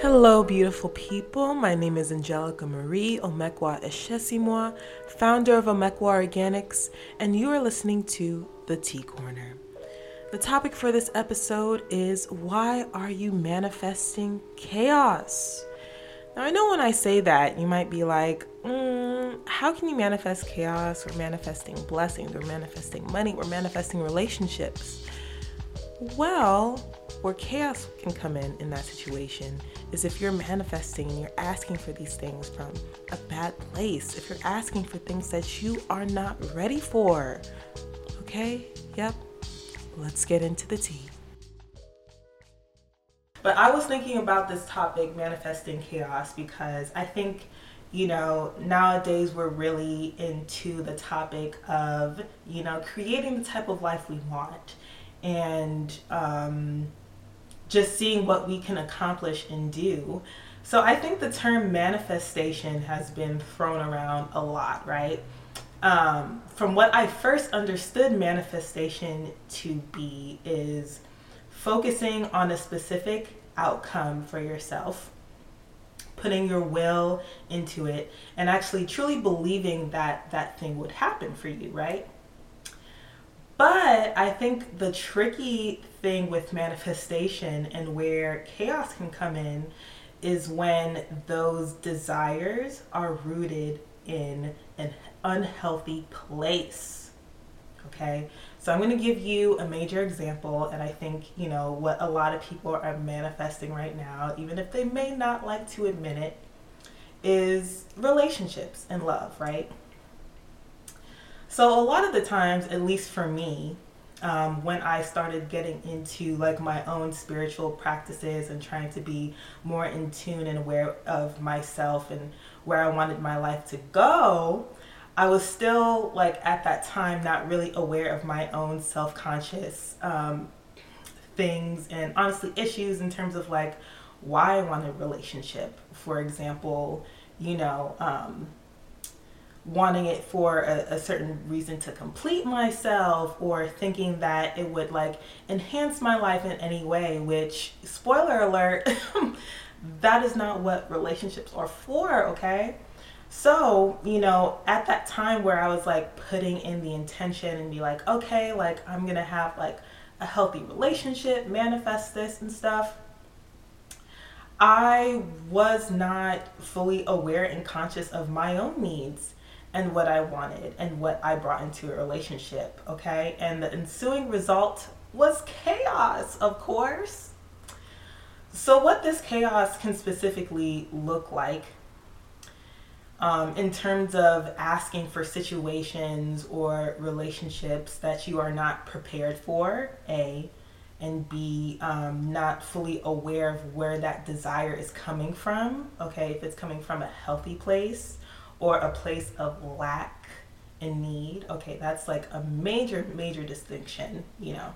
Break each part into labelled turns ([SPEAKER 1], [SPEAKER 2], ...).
[SPEAKER 1] Hello, beautiful people. My name is Angelica Marie Omekwa Eshesimwa, founder of Omekwa Organics, and you are listening to The Tea Corner. The topic for this episode is Why Are You Manifesting Chaos? Now, I know when I say that, you might be like, mm, How can you manifest chaos? We're manifesting blessings, we're manifesting money, we're manifesting relationships. Well, where chaos can come in in that situation is if you're manifesting and you're asking for these things from a bad place, if you're asking for things that you are not ready for. Okay? Yep. Let's get into the tea. But I was thinking about this topic, manifesting chaos, because I think, you know, nowadays we're really into the topic of, you know, creating the type of life we want and um, just seeing what we can accomplish and do. So I think the term manifestation has been thrown around a lot, right? Um, from what I first understood manifestation to be is focusing on a specific outcome for yourself, putting your will into it, and actually truly believing that that thing would happen for you, right? But I think the tricky thing with manifestation and where chaos can come in is when those desires are rooted in an unhealthy place. Okay, so I'm going to give you a major example, and I think you know what a lot of people are manifesting right now, even if they may not like to admit it, is relationships and love, right? So a lot of the times, at least for me, um, when I started getting into like my own spiritual practices and trying to be more in tune and aware of myself and where I wanted my life to go, I was still like at that time not really aware of my own self conscious um, things and honestly issues in terms of like why I wanted a relationship. For example, you know, um, wanting it for a, a, certain reason to complete myself or thinking that it would like enhance my life in any way which spoiler alert that is not what relationships are for okay? So you know at that time where i was like putting in the intention and be like okay like i'm gonna have like a healthy relationship manifest this and stuff I was not fully aware and conscious of my own needs and what I wanted and what I brought into a relationship, okay? And the ensuing result was chaos, of course. So, what this chaos can specifically look like um, in terms of asking for situations or relationships that you are not prepared for, A, and B, um, not fully aware of where that desire is coming from, okay? If it's coming from a healthy place or a place of lack and need. Okay, that's like a major, major distinction, you know.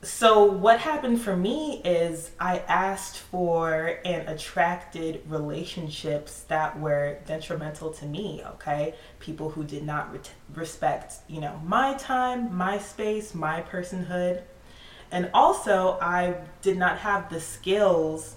[SPEAKER 1] So, what happened for me is I asked for and attracted relationships that were detrimental to me, okay? People who did not re- respect, you know, my time, my space, my personhood. And also, I did not have the skills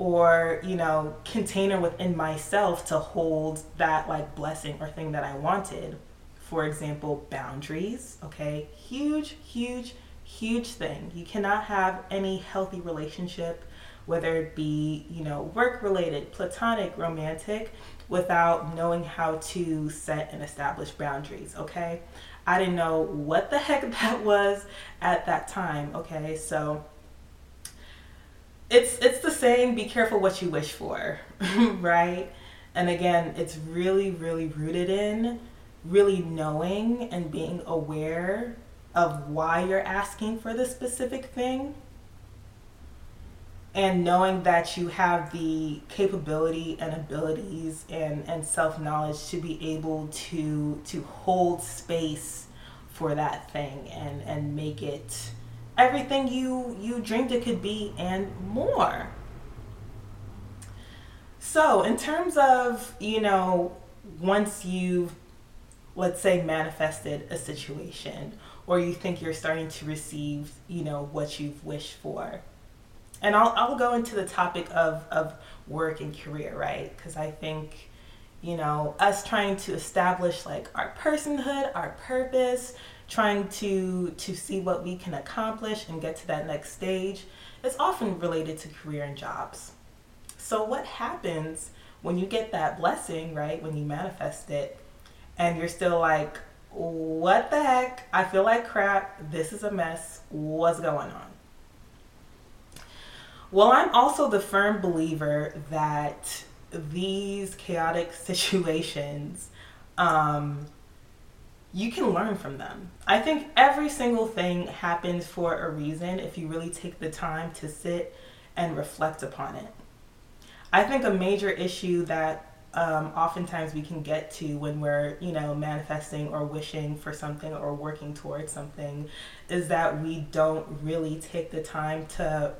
[SPEAKER 1] or you know container within myself to hold that like blessing or thing that i wanted. For example boundaries okay? Huge huge huge thing. You cannot have any healthy relationship whether it be you know work related platonic romantic without knowing how to set and establish boundaries okay? I didn't know what the heck that was at that time okay? So it's it's the saying be careful what you wish for right? And again it's really really rooted in really knowing and being aware of why you're asking for the specific thing and knowing that you have the capability and abilities and, and self-knowledge to be able to to hold space for that thing and and make it everything you you dreamed it could be and more. So, in terms of, you know, once you've let's say manifested a situation or you think you're starting to receive, you know, what you've wished for. and I'll, I'll go into the topic of, of work and career, right? Because I think, you know, us trying to establish like our personhood, our purpose, trying to to see what we can accomplish and get to that next stage is often related to career and jobs. So what happens when you get that blessing, right? When you manifest it and you're still like, what the heck? I feel like crap. This is a mess. What's going on? Well, I'm also the firm believer that these chaotic situations, um, you can learn from them. I think every single thing happens for a reason if you really take the time to sit and reflect upon it. I think a major issue that um, oftentimes we can get to when we're, you know, manifesting or wishing for something or working towards something is that we don't really take the time to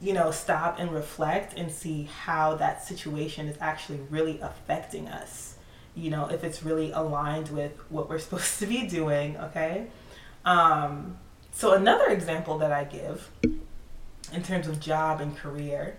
[SPEAKER 1] you know, stop and reflect and see how that situation is actually really affecting us. You know, if it's really aligned with what we're supposed to be doing, okay? Um, so, another example that I give in terms of job and career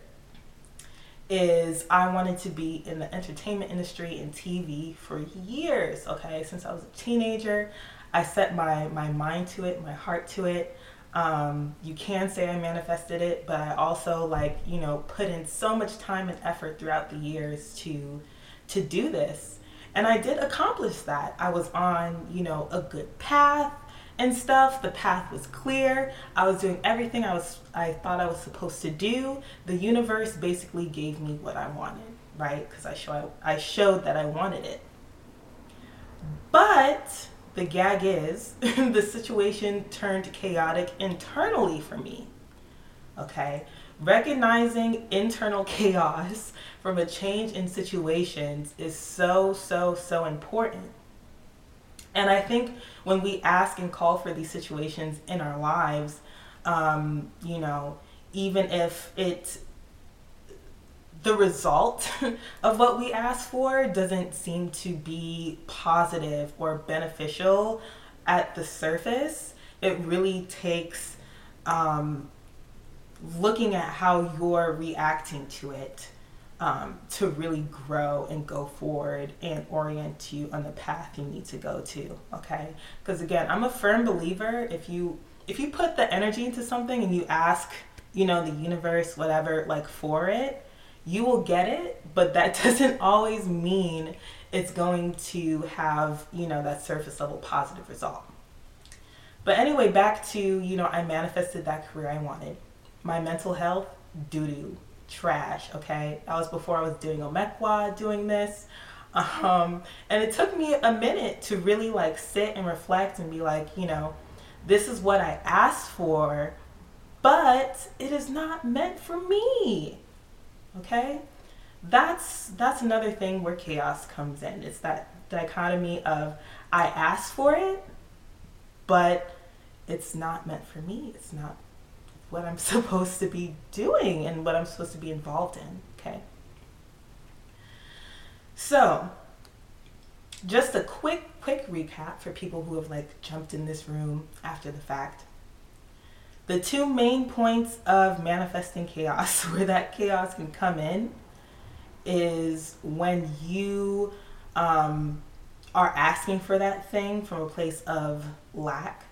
[SPEAKER 1] is I wanted to be in the entertainment industry and TV for years, okay? Since I was a teenager, I set my, my mind to it, my heart to it. Um, you can say I manifested it, but I also like you know put in so much time and effort throughout the years to to do this, and I did accomplish that. I was on you know a good path and stuff. The path was clear. I was doing everything I was I thought I was supposed to do. The universe basically gave me what I wanted, right? Because I show I showed that I wanted it, but the gag is the situation turned chaotic internally for me. Okay? Recognizing internal chaos from a change in situations is so, so, so important. And I think when we ask and call for these situations in our lives, um, you know, even if it the result of what we ask for doesn't seem to be positive or beneficial at the surface. It really takes um, looking at how you're reacting to it um, to really grow and go forward and orient you on the path you need to go to. Okay, because again, I'm a firm believer if you if you put the energy into something and you ask, you know, the universe, whatever, like for it you will get it, but that doesn't always mean it's going to have, you know, that surface level positive result. But anyway, back to, you know, I manifested that career I wanted. My mental health, doo doo, trash, okay? That was before I was doing Omekwa, doing this. Um, and it took me a minute to really like sit and reflect and be like, you know, this is what I asked for, but it is not meant for me. Okay? That's that's another thing where chaos comes in. It's that dichotomy of I asked for it, but it's not meant for me. It's not what I'm supposed to be doing and what I'm supposed to be involved in. Okay. So, just a quick, quick recap for people who have like jumped in this room after the fact. The two main points of manifesting chaos, where that chaos can come in, is when you um, are asking for that thing from a place of lack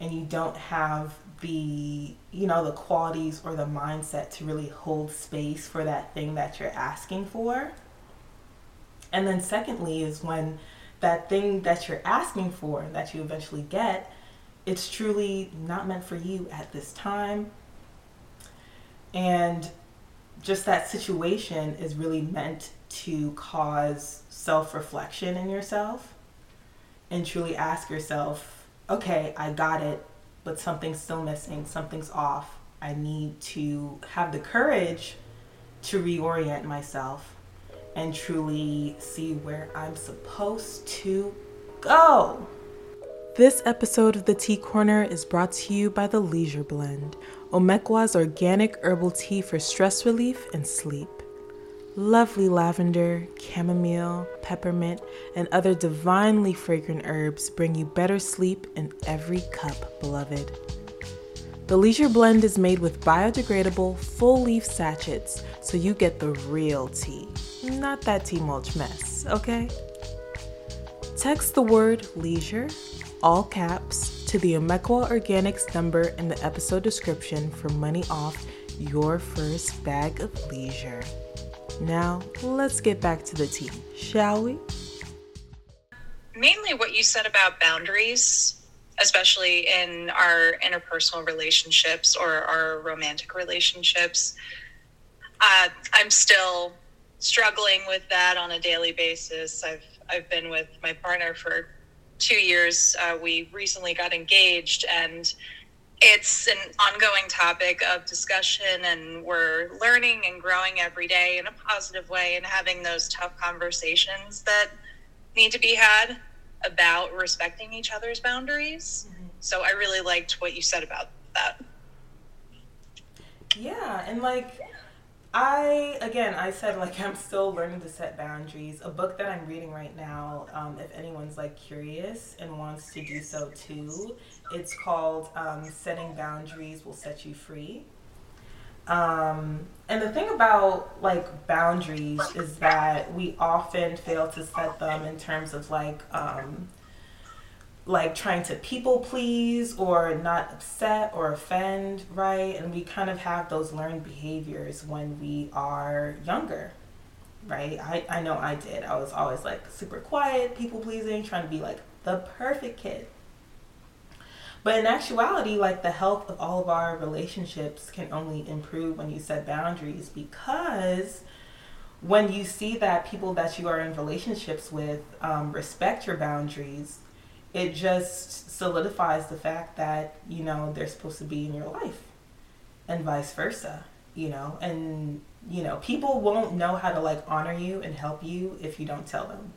[SPEAKER 1] and you don't have the you know the qualities or the mindset to really hold space for that thing that you're asking for and then secondly is when that thing that you're asking for that you eventually get it's truly not meant for you at this time. And just that situation is really meant to cause self reflection in yourself and truly ask yourself, okay, I got it, but something's still missing, something's off. I need to have the courage to reorient myself and truly see where I'm supposed to go. This episode of the Tea Corner is brought to you by the Leisure Blend, Omekwa's organic herbal tea for stress relief and sleep. Lovely lavender, chamomile, peppermint, and other divinely fragrant herbs bring you better sleep in every cup, beloved. The Leisure Blend is made with biodegradable full leaf sachets, so you get the real tea, not that tea mulch mess, okay? Text the word leisure, all caps, to the Omekwa Organics number in the episode description for money off your first bag of leisure. Now, let's get back to the tea, shall we?
[SPEAKER 2] Mainly what you said about boundaries especially in our interpersonal relationships or our romantic relationships. Uh, I'm still struggling with that on a daily basis. I've I've been with my partner for two years. Uh, we recently got engaged, and it's an ongoing topic of discussion, and we're learning and growing every day in a positive way, and having those tough conversations that need to be had about respecting each other's boundaries. Mm-hmm. So I really liked what you said about that.
[SPEAKER 1] Yeah, and like I again, I said like I'm still learning to set boundaries. A book that I'm reading right now, um, if anyone's like curious and wants to do so too, it's called um, "Setting Boundaries Will Set You Free." Um, and the thing about like boundaries is that we often fail to set them in terms of like um, like trying to people please or not upset or offend, right? And we kind of have those learned behaviors when we are younger, right? I, I know I did. I was always like super quiet, people pleasing, trying to be like the perfect kid. But in actuality, like the health of all of our relationships can only improve when you set boundaries because when you see that people that you are in relationships with um, respect your boundaries, it just solidifies the fact that, you know, they're supposed to be in your life and vice versa, you know, and, you know, people won't know how to like honor you and help you if you don't tell them.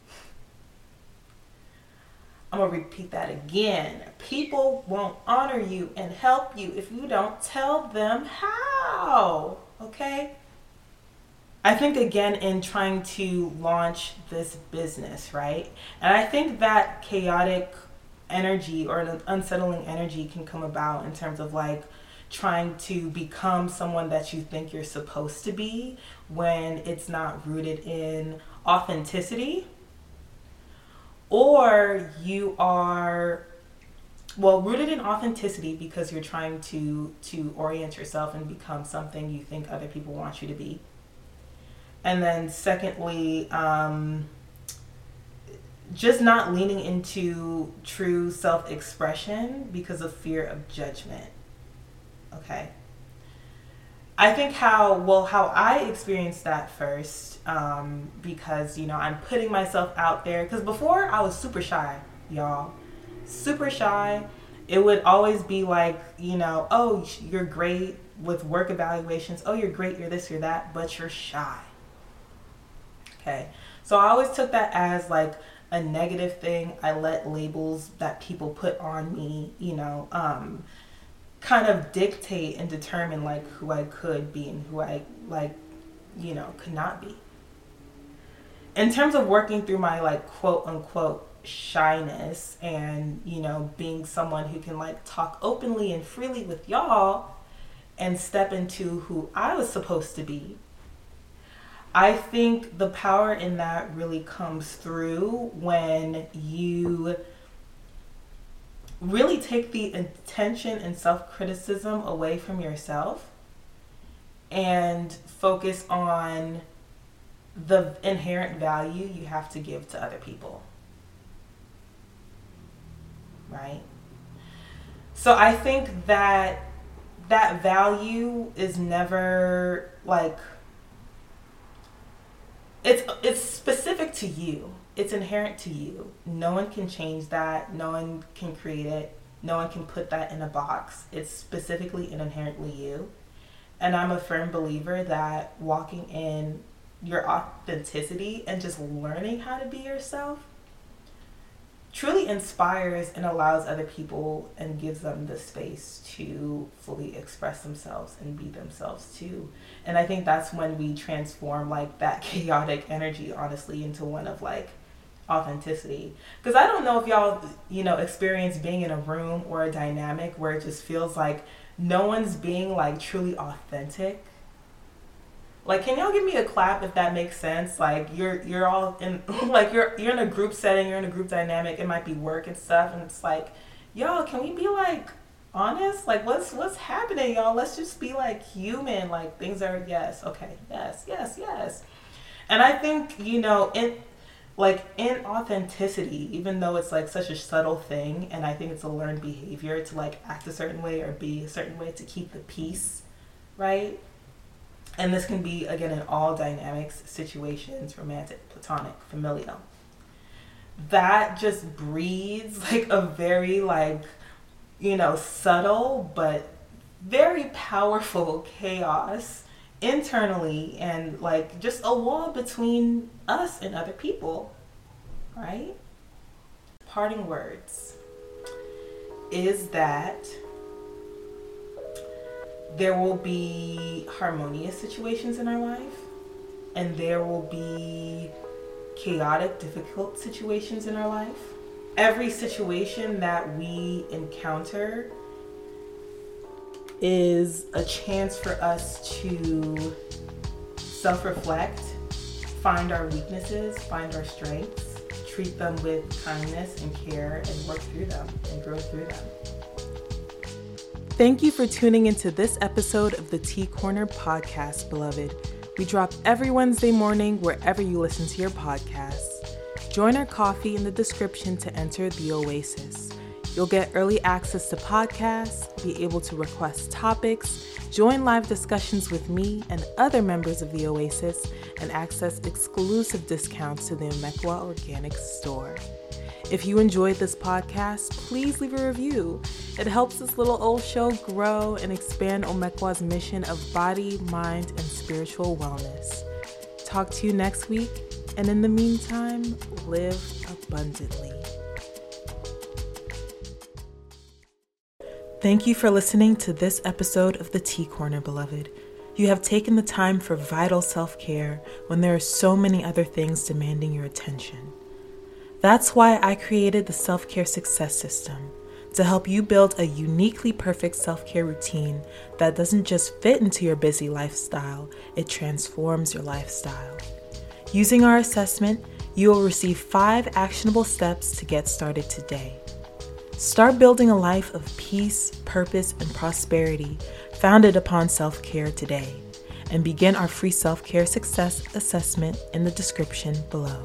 [SPEAKER 1] I'm to repeat that again. People won't honor you and help you if you don't tell them how. Okay? I think again in trying to launch this business, right? And I think that chaotic energy or an unsettling energy can come about in terms of like trying to become someone that you think you're supposed to be when it's not rooted in authenticity or you are well rooted in authenticity because you're trying to to orient yourself and become something you think other people want you to be and then secondly um, just not leaning into true self-expression because of fear of judgment okay I think how well how I experienced that first um, because you know I'm putting myself out there because before I was super shy, y'all, super shy. It would always be like you know, oh you're great with work evaluations. Oh you're great, you're this, you're that, but you're shy. Okay, so I always took that as like a negative thing. I let labels that people put on me, you know. Um, kind of dictate and determine like who I could be and who I like, you know, could not be. In terms of working through my like quote unquote shyness and, you know, being someone who can like talk openly and freely with y'all and step into who I was supposed to be. I think the power in that really comes through when you really take the attention and self criticism away from yourself and focus on the inherent value you have to give to other people. Right? So I think that that value is never like it's it's specific to you it's inherent to you. No one can change that. No one can create it. No one can put that in a box. It's specifically and inherently you. And I'm a firm believer that walking in your authenticity and just learning how to be yourself truly inspires and allows other people and gives them the space to fully express themselves and be themselves too. And I think that's when we transform like that chaotic energy honestly into one of like authenticity because i don't know if y'all you know experience being in a room or a dynamic where it just feels like no one's being like truly authentic. Like, can y'all give me a clap if that makes sense? Like, you're you're all in like you're you're in a group setting, you're in a group dynamic. It might be work and stuff, and it's like, y'all, can we be like honest? Like, what's what's happening, y'all? Let's just be like human. Like, things are yes, okay, yes, yes, yes. And I think you know, in like in authenticity, even though it's like such a subtle thing, and I think it's a learned behavior to like act a certain way or be a certain way to keep the peace, right? And this can be again in all dynamics, situations, romantic, platonic, familial. That just breeds like a very like, you know, subtle but very powerful chaos internally and like just a wall between us and other people, right? Parting words is that there will be harmonious situations in our life and there will be chaotic, difficult situations in our life. Every situation that we encounter is a chance for us to self reflect, find our weaknesses, find our strengths, treat them with kindness and care, and work through them and grow through them. Thank you for tuning into this episode of the Tea Corner podcast, beloved. We drop every Wednesday morning wherever you listen to your podcasts. Join our Ko-fi in the description to enter the Oasis. You'll get early access to podcasts, be able to request topics, join live discussions with me and other members of the Oasis, and access exclusive discounts to the Omekwa Organic Store. If you enjoyed this podcast, please leave a review. It helps this little old show grow and expand Omekwa's mission of body, mind, and spiritual wellness. Talk to you next week, and in the meantime, live abundantly. Thank you for listening to this episode of the Tea Corner, beloved. You have taken the time for vital self care when there are so many other things demanding your attention. That's why I created the Self Care Success System to help you build a uniquely perfect self care routine that doesn't just fit into your busy lifestyle, it transforms your lifestyle. Using our assessment, you will receive five actionable steps to get started today. Start building a life of peace, purpose, and prosperity founded upon self care today, and begin our free self care success assessment in the description below.